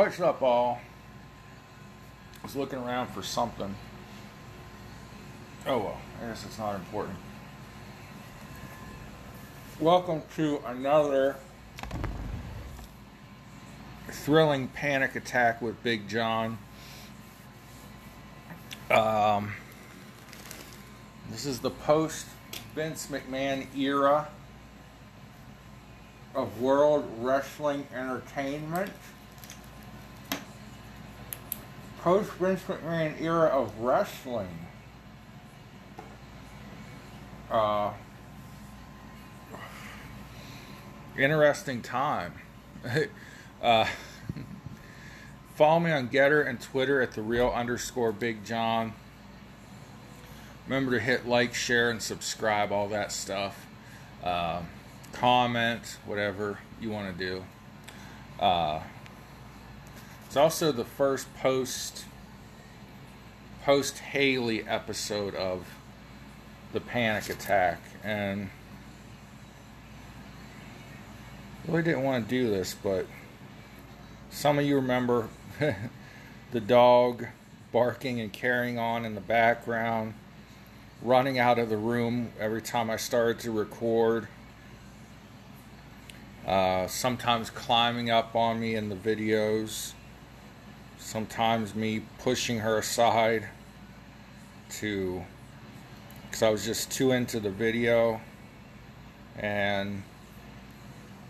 What's up, all? I was looking around for something. Oh well, I guess it's not important. Welcome to another thrilling panic attack with Big John. Um, this is the post Vince McMahon era of World Wrestling Entertainment. Post Vince McMahon era of wrestling. Uh, interesting time. uh, follow me on GETTR and Twitter at the real underscore Big John. Remember to hit like, share, and subscribe, all that stuff. Uh, comment, whatever you want to do. Uh, it's also the first post post Haley episode of the panic attack, and really didn't want to do this, but some of you remember the dog barking and carrying on in the background, running out of the room every time I started to record. Uh, sometimes climbing up on me in the videos, sometimes me pushing her aside to because I was just too into the video. And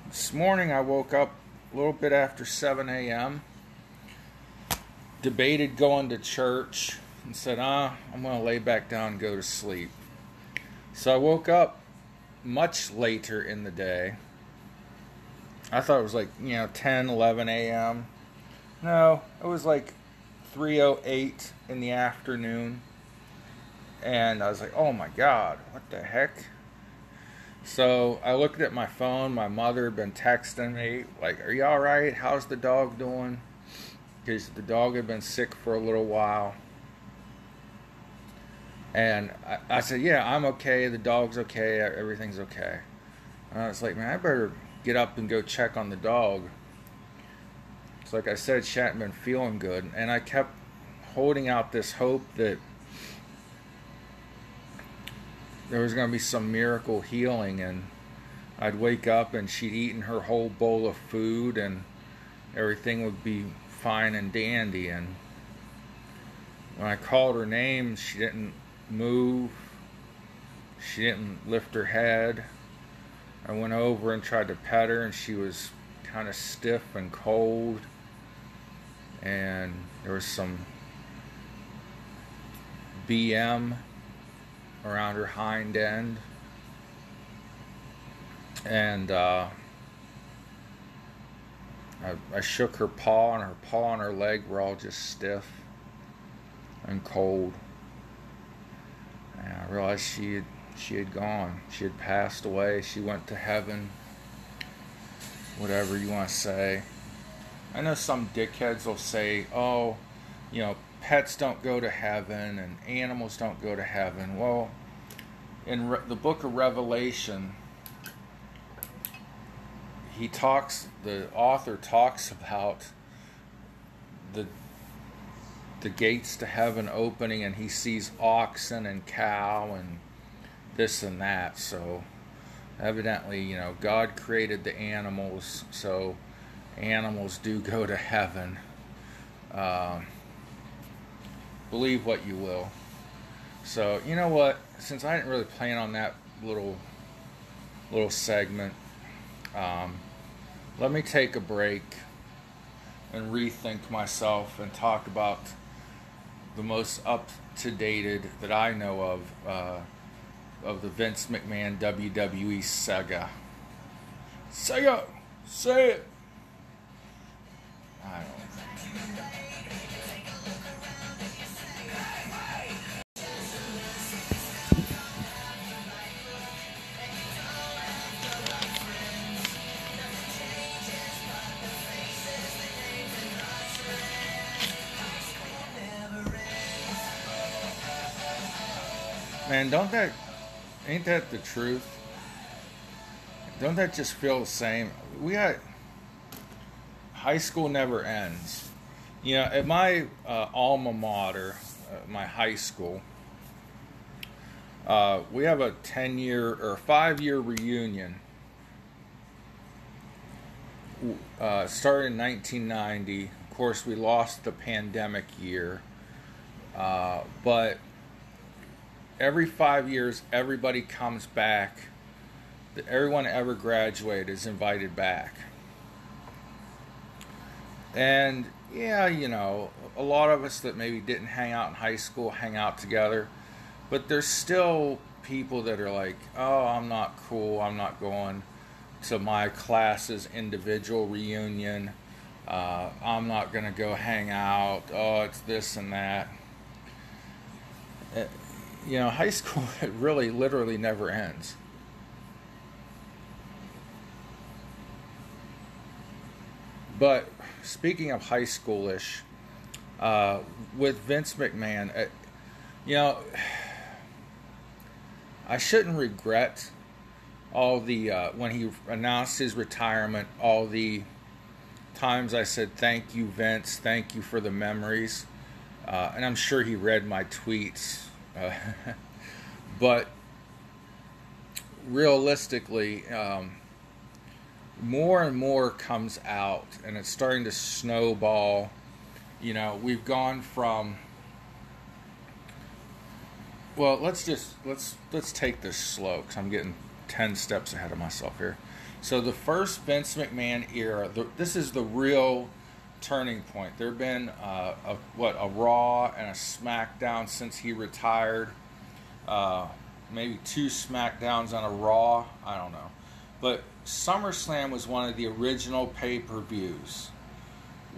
this morning I woke up a little bit after 7 a.m., debated going to church, and said, ah, I'm going to lay back down and go to sleep. So I woke up much later in the day I thought it was like, you know, 10, 11 a.m. No, it was like 3:08 in the afternoon. And I was like, "Oh my god, what the heck?" So, I looked at my phone. My mother had been texting me like, "Are you all right? How's the dog doing?" Because the dog had been sick for a little while. And I, I said, "Yeah, I'm okay. The dog's okay. Everything's okay." And I was like, "Man, I better get up and go check on the dog. So, like I said, been feeling good, and I kept holding out this hope that there was going to be some miracle healing, and I'd wake up and she'd eaten her whole bowl of food, and everything would be fine and dandy. And when I called her name, she didn't move, she didn't lift her head. I went over and tried to pet her, and she was kind of stiff and cold. And there was some BM around her hind end. And uh, I, I shook her paw, and her paw and her leg were all just stiff and cold. And I realized she had she had gone. She had passed away. She went to heaven. Whatever you want to say. I know some dickheads will say, oh, you know, pets don't go to heaven and animals don't go to heaven. Well, in Re- the book of Revelation, he talks, the author talks about the the gates to heaven opening and he sees oxen and cow and this and that. So evidently, you know, God created the animals, so animals do go to heaven. Uh, believe what you will. So you know what? Since I didn't really plan on that little little segment, um, let me take a break and rethink myself and talk about the most up to dated that I know of. Uh, of the Vince McMahon WWE saga. Sega, say it. I don't. Man, don't that Ain't that the truth? Don't that just feel the same? We got high school never ends. You know, at my uh, alma mater, uh, my high school, uh, we have a 10 year or 5 year reunion. Uh, started in 1990. Of course, we lost the pandemic year. Uh, but every five years, everybody comes back. Everyone ever graduated is invited back. And yeah, you know, a lot of us that maybe didn't hang out in high school hang out together, but there's still people that are like, oh, I'm not cool, I'm not going to my class's individual reunion, uh, I'm not going to go hang out, oh, it's this and that. Uh, you know, high school it really literally never ends. But speaking of high schoolish, uh, with Vince McMahon, uh, you know, I shouldn't regret all the uh, when he announced his retirement, all the times I said thank you, Vince, thank you for the memories, uh, and I'm sure he read my tweets, uh, but realistically. Um, more and more comes out and it's starting to snowball. You know, we've gone from well, let's just let's let's take this slow cuz I'm getting 10 steps ahead of myself here. So the first Vince McMahon era, the, this is the real turning point. There've been uh, a what a Raw and a SmackDown since he retired. Uh, maybe two SmackDowns on a Raw. I don't know, but SummerSlam was one of the original pay per views.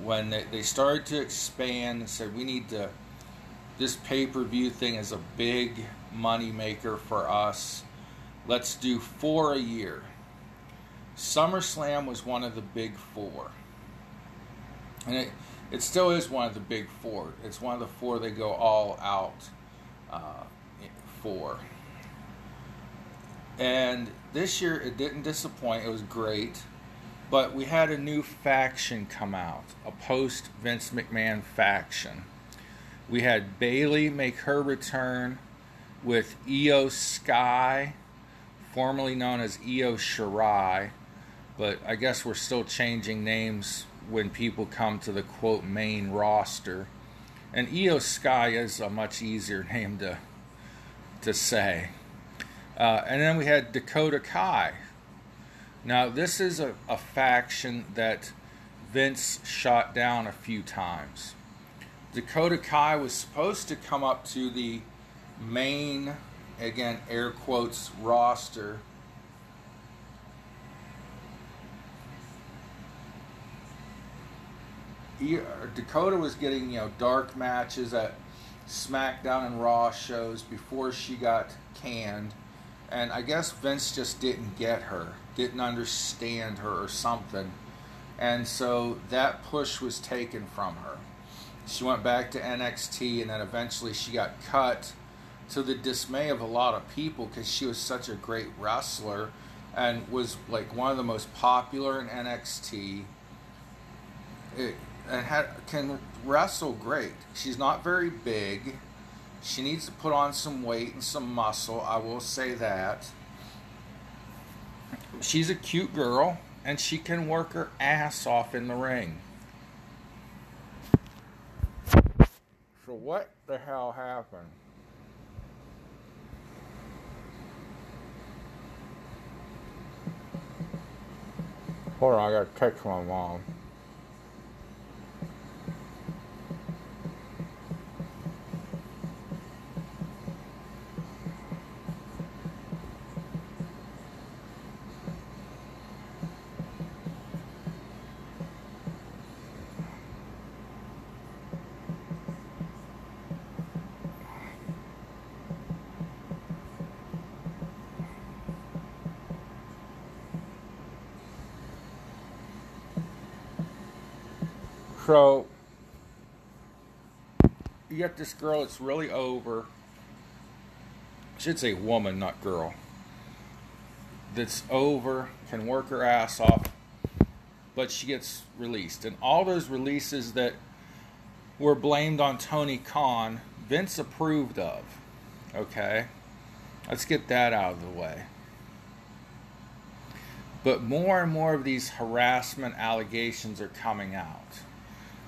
When they, they started to expand and said, we need to, this pay per view thing is a big money maker for us. Let's do four a year. SummerSlam was one of the big four. And it, it still is one of the big four. It's one of the four they go all out uh, for. And this year it didn't disappoint. It was great. But we had a new faction come out, a post Vince McMahon faction. We had Bayley make her return with Iyo Sky, formerly known as Io Shirai, but I guess we're still changing names when people come to the quote main roster. And Iyo Sky is a much easier name to to say. Uh, and then we had Dakota Kai. Now, this is a, a faction that Vince shot down a few times. Dakota Kai was supposed to come up to the main, again, air quotes, roster. Dakota was getting, you know, dark matches at SmackDown and Raw shows before she got canned and I guess Vince just didn't get her, didn't understand her or something. And so that push was taken from her. She went back to NXT and then eventually she got cut to the dismay of a lot of people because she was such a great wrestler and was like one of the most popular in NXT. It, and had, can wrestle great. She's not very big she needs to put on some weight and some muscle, I will say that. She's a cute girl and she can work her ass off in the ring. So, what the hell happened? Hold on, I gotta text my mom. So you got this girl that's really over. I should say woman, not girl. That's over, can work her ass off. but she gets released. And all those releases that were blamed on Tony Khan, Vince approved of. Okay? Let's get that out of the way. But more and more of these harassment allegations are coming out.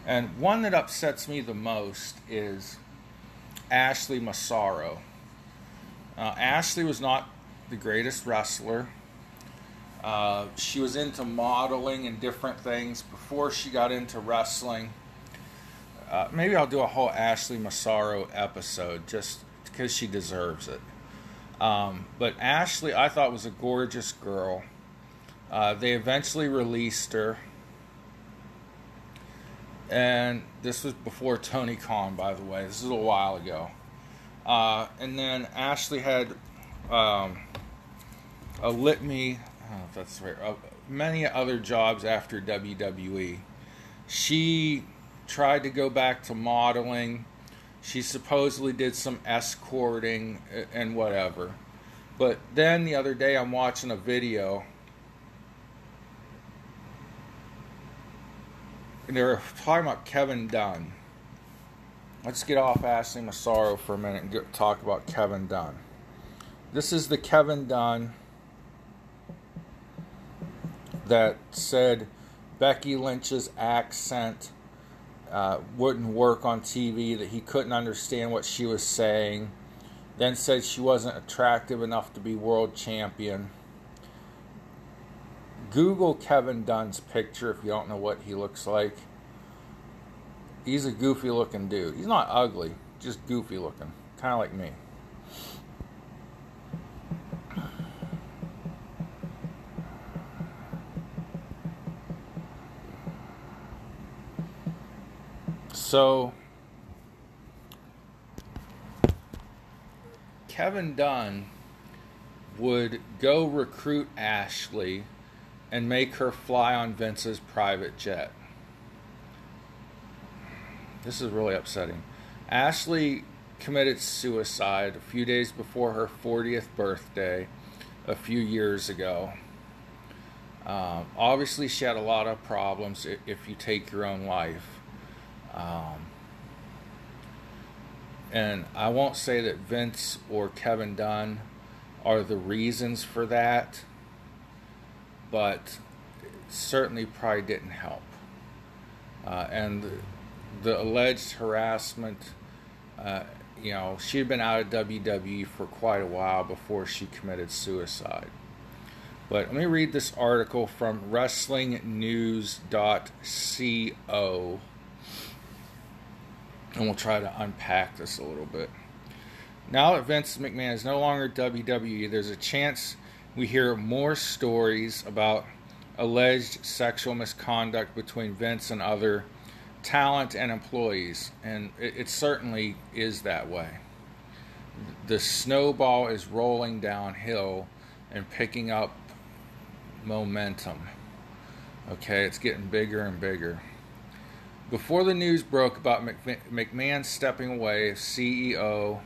And one that upsets me the most is Ashley Massaro. Uh, Ashley was not the greatest wrestler. Uh, she was into modeling and different things before she got into wrestling. Uh, maybe I'll do a whole Ashley Massaro episode just because she deserves it. Um, but Ashley, I thought was a gorgeous girl. Uh, they eventually released her. And this was before Tony Khan, by the way. This is a while ago. Uh, and then Ashley had um, a litany, if that's right, uh, many other jobs after WWE. She tried to go back to modeling. She supposedly did some escorting and whatever. But then the other day, I'm watching a video. And they were talking about Kevin Dunn. Let's get off Ashley Massaro for a minute and get, talk about Kevin Dunn. This is the Kevin Dunn that said Becky Lynch's accent uh, wouldn't work on TV, that he couldn't understand what she was saying, then said she wasn't attractive enough to be world champion. Google Kevin Dunn's picture if you don't know what he looks like. He's a goofy looking dude. He's not ugly, just goofy looking, kind of like me. So, Kevin Dunn would go recruit Ashley and make her fly on Vince's private jet. This is really upsetting. Ashley committed suicide a few days before her 40th birthday a few years ago. Um, obviously, she had a lot of problems if you take your own life. Um, and I won't say that Vince or Kevin Dunn are the reasons for that, but certainly probably didn't help. Uh, and the, the, alleged harassment, uh, you know, she had been out of WWE for quite a while before she committed suicide. But let me read this article from WrestlingNews.co and we'll try to unpack this a little bit. Now that Vince McMahon is no longer WWE, there's a chance we hear more stories about alleged sexual misconduct between Vince and other talent and employees, and it, it certainly is that way. The snowball is rolling downhill and picking up momentum. Okay, it's getting bigger and bigger. Before the news broke about McMahon stepping away as CEO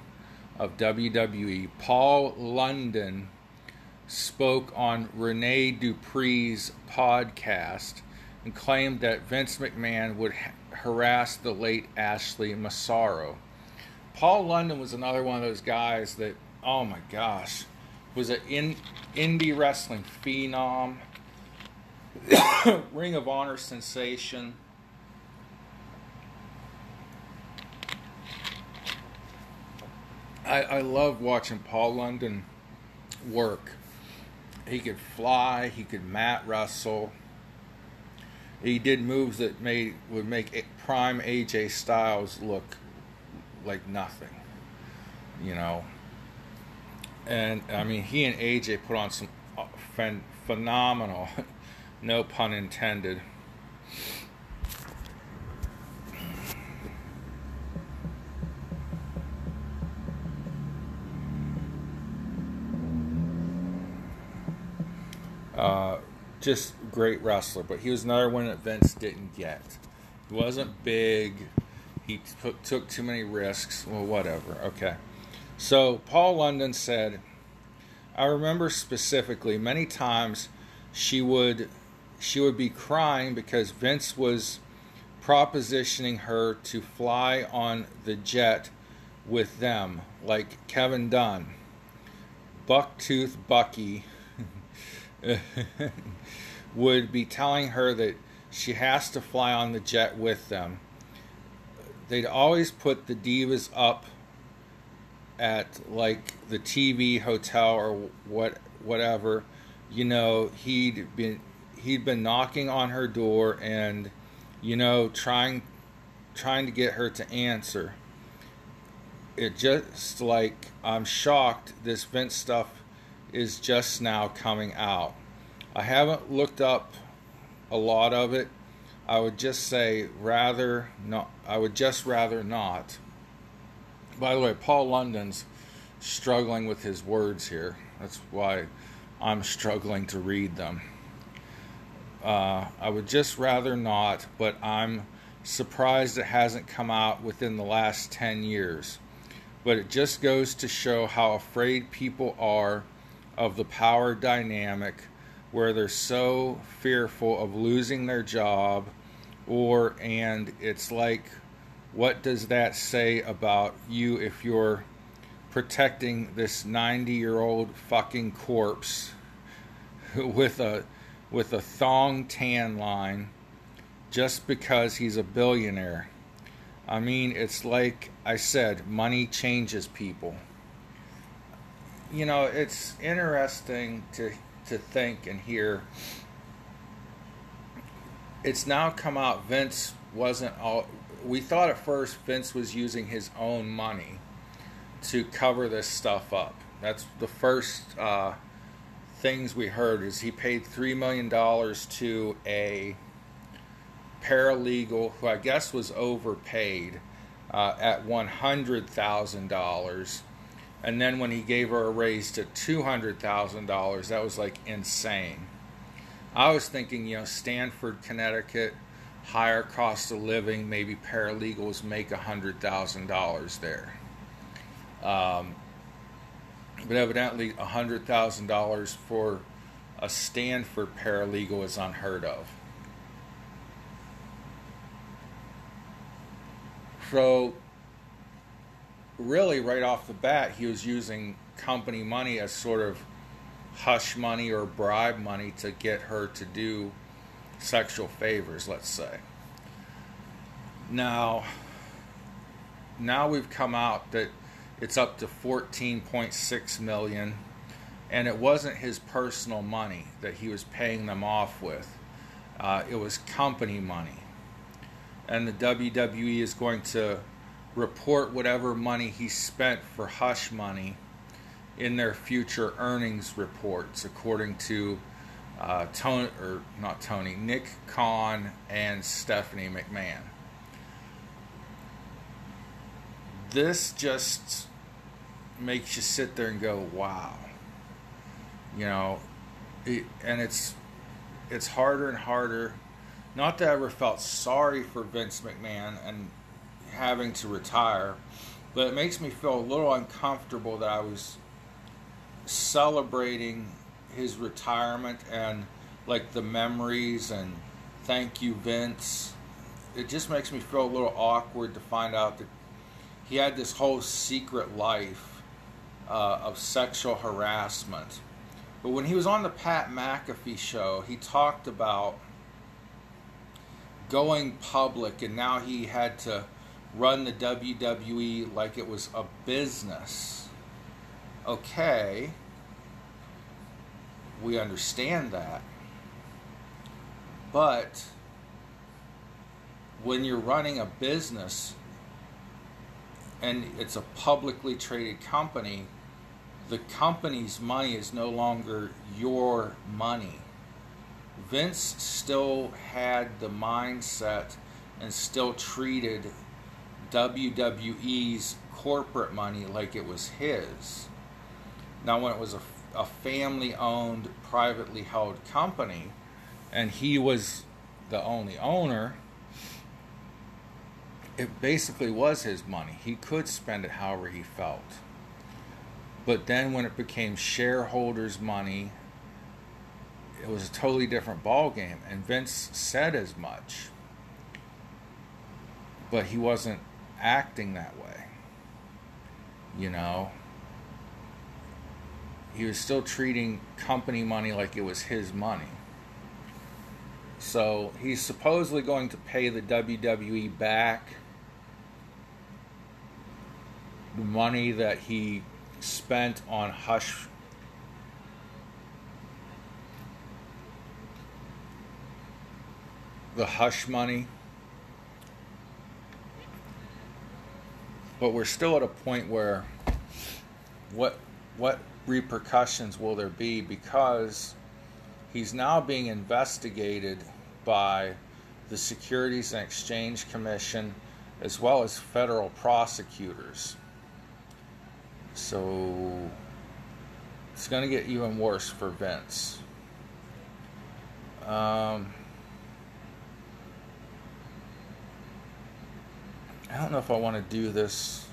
of WWE, Paul London spoke on Rene Dupree's podcast and claimed that Vince McMahon would ha- harass the late Ashley Massaro. Paul London was another one of those guys that, oh my gosh, was an in, indie wrestling phenom, Ring of Honor sensation I, I love watching Paul London work. He could fly, he could mat wrestle. He did moves that made would make prime AJ Styles look like nothing, you know. And I mean, he and AJ put on some uh, phenomenal, no pun intended, just great wrestler, but he was another one that Vince didn't get. He wasn't big. He t- took too many risks. Well, whatever. Okay. So Paul London said, I remember specifically many times she would she would be crying because Vince was propositioning her to fly on the jet with them, like Kevin Dunn, Bucktooth Bucky would be telling her that she has to fly on the jet with them. They'd always put the divas up at like the TV hotel or what whatever. You know, he'd been he'd been knocking on her door and you know trying trying to get her to answer. It just like I'm shocked this Vince stuff is just now coming out. I haven't looked up a lot of it. I would just say rather not. I would just rather not. By the way, Paul London's struggling with his words here. That's why I'm struggling to read them. Uh, I would just rather not, but I'm surprised it hasn't come out within the last 10 years. But it just goes to show how afraid people are of the power dynamic where they're so fearful of losing their job or and it's like what does that say about you if you're protecting this 90 year old fucking corpse with a with a thong tan line just because he's a billionaire? I mean it's like i said money changes people you know, it's interesting to to think and hear. It's now come out Vince wasn't all. We thought at first Vince was using his own money to cover this stuff up. That's the first uh, things we heard is he paid three million dollars to a paralegal who I guess was overpaid uh, at one hundred thousand dollars and then when he gave her a raise to $200,000, that was like insane. I was thinking, you know, Stamford, Connecticut, higher cost of living, maybe paralegals make $100,000 there. Um, but evidently, $100,000 for a Stamford paralegal is unheard of. So really right off the bat he was using company money as sort of hush money or bribe money to get her to do sexual favors let's say. Now now we've come out that it's up to 14.6 million and it wasn't his personal money that he was paying them off with. Uh, it was company money. And the wwe is going to report whatever money he spent for hush money in their future earnings reports, according to uh, Tony, or not Tony, Nick Khan and Stephanie McMahon. This just makes you sit there and go, "Wow," you know, it, and it's it's harder and harder. Not that I ever felt sorry for Vince McMahon, and having to retire, but it makes me feel a little uncomfortable that I was celebrating his retirement and like the memories and thank you Vince. It just makes me feel a little awkward to find out that he had this whole secret life uh, of sexual harassment. But when he was on the Pat McAfee show, he talked about going public and now he had to run the WWE like it was a business. Okay, we understand that. But when you're running a business and it's a publicly traded company, the company's money is no longer your money. Vince still had the mindset and still treated WWE's corporate money like it was his. Now, when it was a, a family owned, privately held company, and he was the only owner, it basically was his money. He could spend it however he felt. But then when it became shareholders' money, it was a totally different ballgame. and Vince said as much, but he wasn't acting that way. You know, he was still treating company money like it was his money. So he's supposedly going to pay the WWE back the money that he spent on hush the hush money but we're still at a point where what what repercussions will there be because he's now being investigated by the Securities and Exchange Commission as well as federal prosecutors. So it's going to get even worse for Vince. Um, I don't know if I want to do this.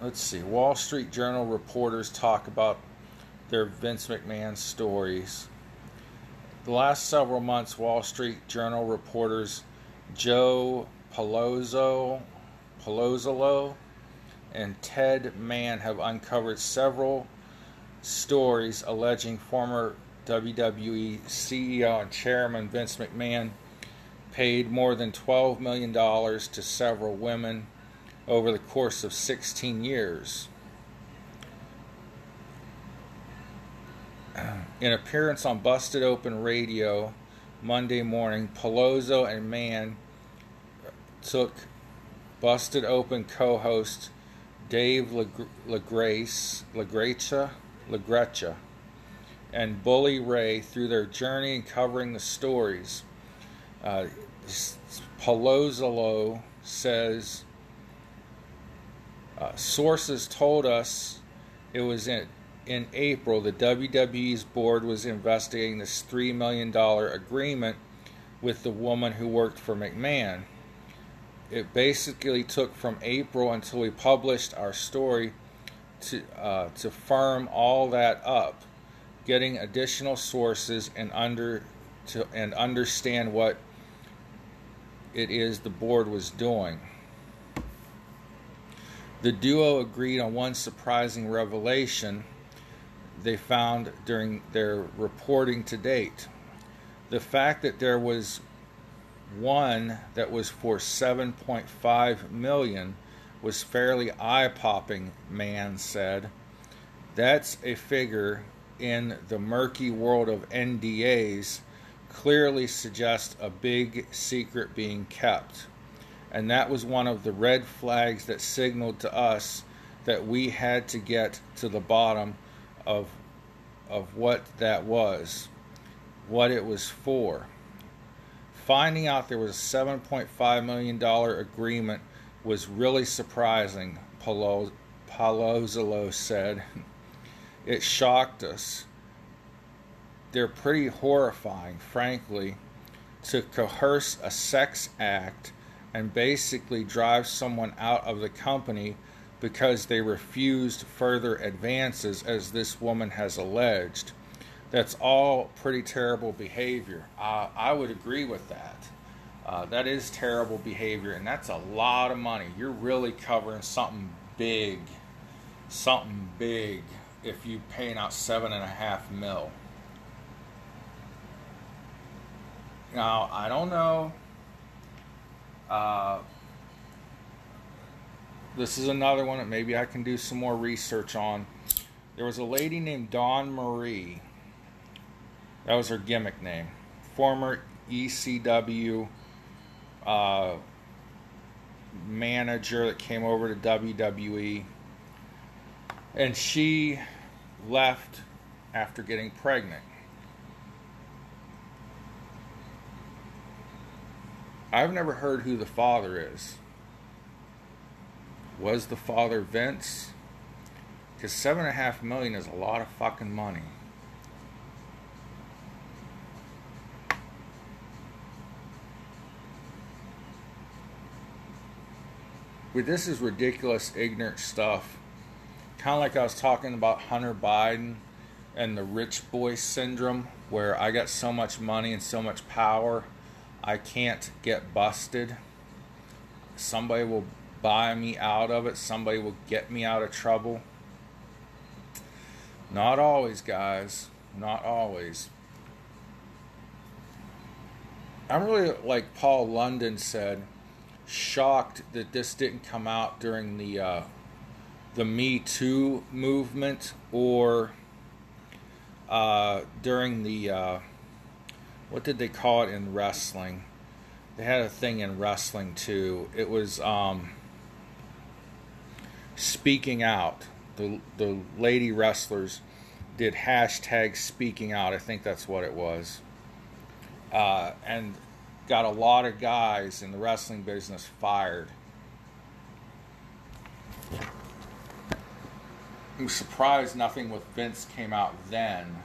Let's see. Wall Street Journal reporters talk about their Vince McMahon stories. The last several months, Wall Street Journal reporters Joe Palazzolo, Palazzolo and Ted Mann have uncovered several stories alleging former WWE CEO and chairman Vince McMahon paid more than $12 million to several women over the course of 16 years. In appearance on Busted Open Radio Monday morning, Palazzo and Mann took Busted Open co host Dave LaGrace, LaGrecha, and Bully Ray through their journey in covering the stories. Uh, says uh, sources told us it was in in April the WWE's board was investigating this three million dollar agreement with the woman who worked for McMahon. It basically took from April until we published our story to uh, to firm all that up, getting additional sources and under to and understand what it is the board was doing. The duo agreed on one surprising revelation they found during their reporting to date. The fact that there was one that was for 7.5 million was fairly eye-popping, Mann said. That's a figure in the murky world of NDAs clearly suggest a big secret being kept. And that was one of the red flags that signaled to us that we had to get to the bottom of of what that was, what it was for. Finding out there was a $7.5 million agreement was really surprising, Palo, Palazzolo said. It shocked us. They're pretty horrifying, frankly, to coerce a sex act and basically drive someone out of the company because they refused further advances, as this woman has alleged. That's all pretty terrible behavior. Uh, I would agree with that. Uh, that is terrible behavior, and that's a lot of money. You're really covering something big, something big if you're paying out seven and a half mil. Now I don't know. Uh, this is another one that maybe I can do some more research on. There was a lady named Dawn Marie that was her gimmick name. Former ECW uh, manager that came over to WWE. And she left after getting pregnant. I've never heard who the father is. Was the father Vince? Because seven and a half million is a lot of fucking money. But this is ridiculous, ignorant stuff. Kind of like I was talking about Hunter Biden and the rich boy syndrome where I got so much money and so much power, I can't get busted. Somebody will buy me out of it, somebody will get me out of trouble. Not always, guys. Not always. I'm really, like Paul London said, shocked that this didn't come out during the uh, the Me Too movement or uh, during the uh, what did they call it in wrestling? They had a thing in wrestling too. It was um, speaking out. The the lady wrestlers did hashtag speaking out. I think that's what it was. Uh, and got a lot of guys in the wrestling business fired. I'm surprised nothing with Vince came out then,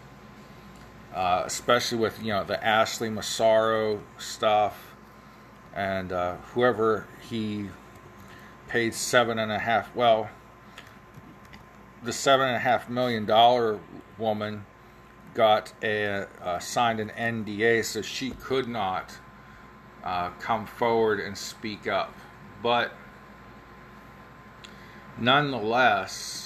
uh, especially with you know the Ashley Massaro stuff and uh, whoever he paid seven and a half. Well, the seven and a half million dollar woman got a uh, signed an NDA, so she could not uh, come forward and speak up. But nonetheless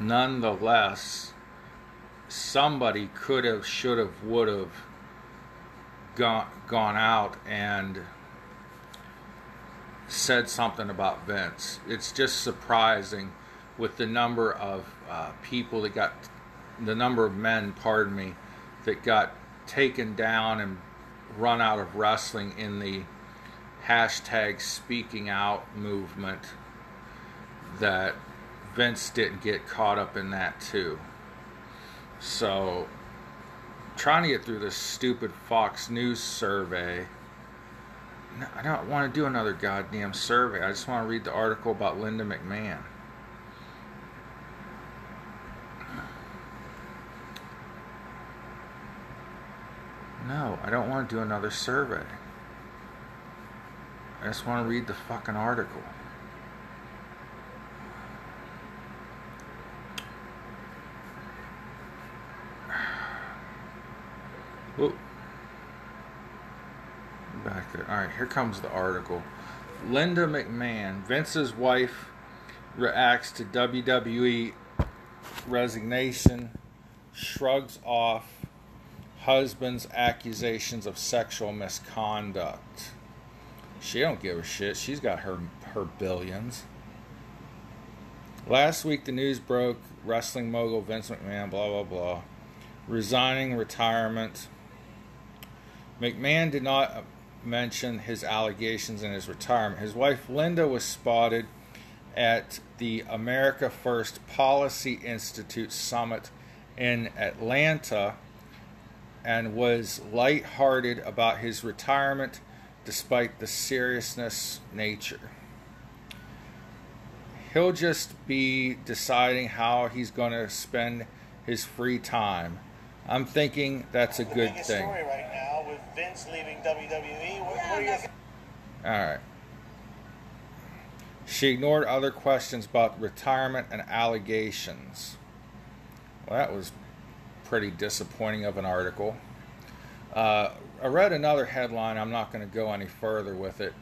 nonetheless, somebody could have, should have, would have gone, gone out and said something about Vince. It's just surprising with the number of uh, people that got, the number of men, pardon me, that got taken down and run out of wrestling in the hashtag speaking out movement that Vince didn't get caught up in that too. So, trying to get through this stupid Fox News survey. I don't want to do another goddamn survey. I just want to read the article about Linda McMahon. No, I don't want to do another survey. I just want to read the fucking article. Whoa. Back there. All right, here comes the article. Linda McMahon, Vince's wife, reacts to WWE resignation, shrugs off husband's accusations of sexual misconduct. She don't give a shit. She's got her her billions. Last week the news broke wrestling mogul Vince McMahon blah blah blah resigning retirement McMahon did not mention his allegations in his retirement. His wife Linda was spotted at the America First Policy Institute Summit in Atlanta and was lighthearted about his retirement despite the seriousness nature. He'll just be deciding how he's going to spend his free time. I'm thinking that's a good thing. Right Vince leaving WWE. What, what your th- All right. She ignored other questions about retirement and allegations. Well, that was pretty disappointing of an article. Uh, I read another headline. I'm not going to go any further with it.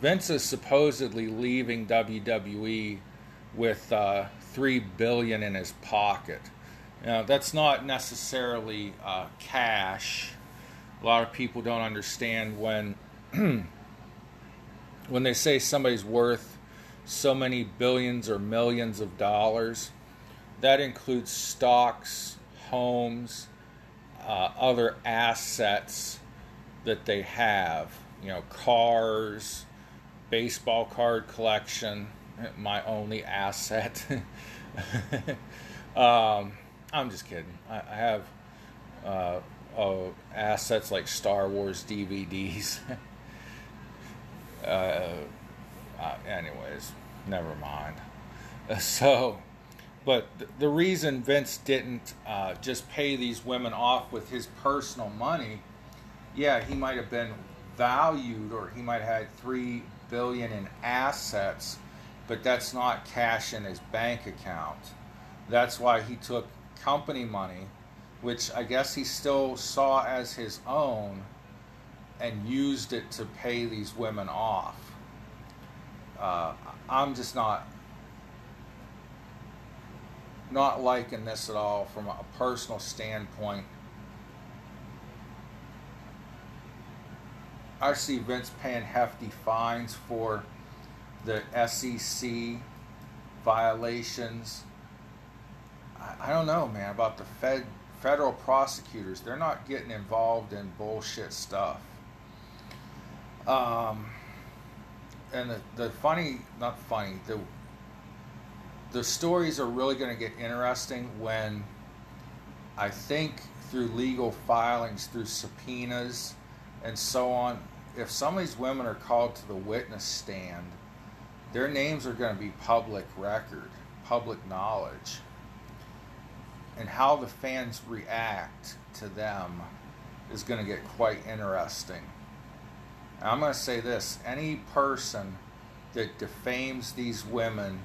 Vince is supposedly leaving WWE with uh, three billion in his pocket. Now, that's not necessarily uh, cash a lot of people don't understand when when they say somebody's worth so many billions or millions of dollars that includes stocks homes uh, other assets that they have. You know cars baseball card collection my only asset. Um, i'm just kidding. I, I have uh, of assets like Star Wars DVDs. uh, uh, anyways, never mind. So, but the reason Vince didn't uh, just pay these women off with his personal money, yeah, he might have been valued, or he might have had three billion in assets, but that's not cash in his bank account. That's why he took company money, which I guess he still saw as his own, and used it to pay these women off. Uh, I'm just not not liking this at all from a personal standpoint. I see Vince paying hefty fines for the SEC violations. I, I don't know, man, about the Fed federal prosecutors. They're not getting involved in bullshit stuff. Um, and the, the funny, not funny, the the stories are really going to get interesting when I think through legal filings, through subpoenas, and so on. If some of these women are called to the witness stand, their names are going to be public record, public knowledge. And how the fans react to them is going to get quite interesting. And I'm going to say this any person that defames these women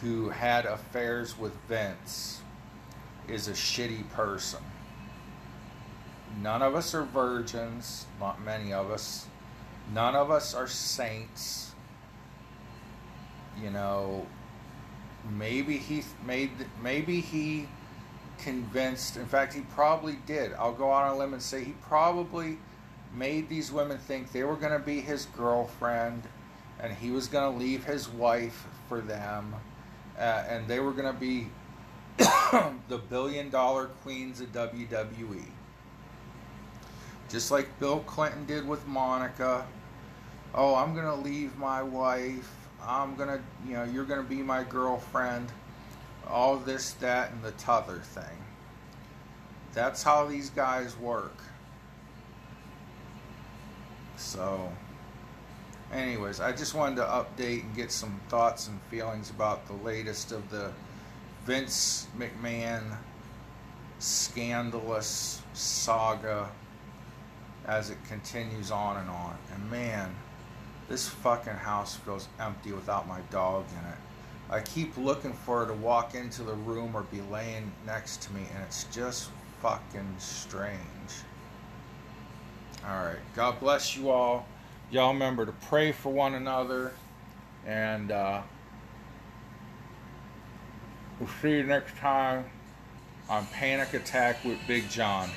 who had affairs with Vince is a shitty person. None of us are virgins, not many of us. None of us are saints. You know, maybe he made maybe he convinced, in fact he probably did. I'll go on a limb and say he probably made these women think they were going to be his girlfriend and he was going to leave his wife for them uh, and they were going to be the billion dollar queens of WWE. Just like Bill Clinton did with Monica. Oh, I'm going to leave my wife. I'm going to, you know, you're going to be my girlfriend. All this, that, and the t'other thing. That's how these guys work. So anyways, I just wanted to update and get some thoughts and feelings about the latest of the Vince McMahon scandalous saga as it continues on and on. And man, this fucking house feels empty without my dog in it. I keep looking for her to walk into the room or be laying next to me, and it's just fucking strange. Alright, God bless you all. Y'all remember to pray for one another. And uh, we'll see you next time on Panic Attack with Big John.